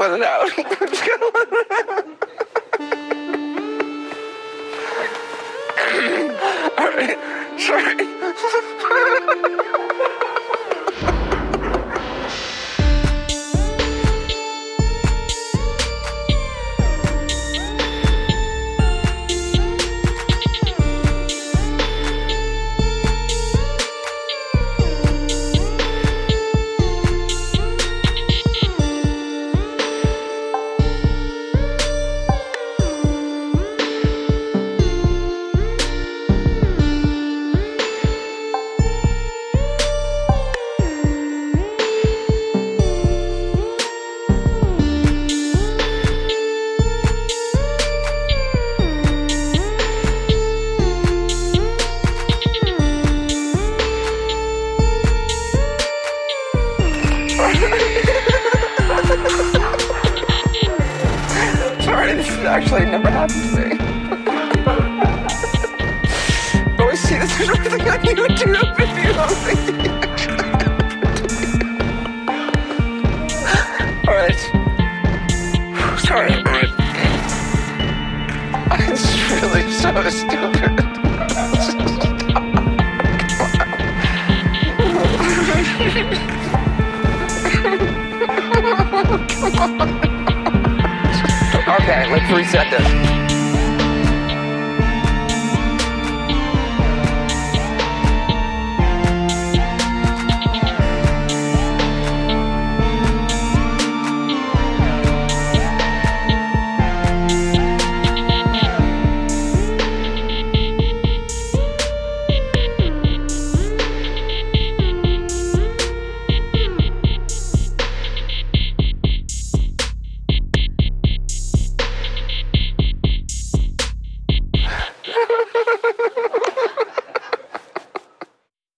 it out. I'm just gonna let it out. All right. Sorry. Sorry, this actually never happened to me. we see this thing on YouTube if you don't think Alright. Sorry. Alright. It's really so stupid. Okay, let's reset this.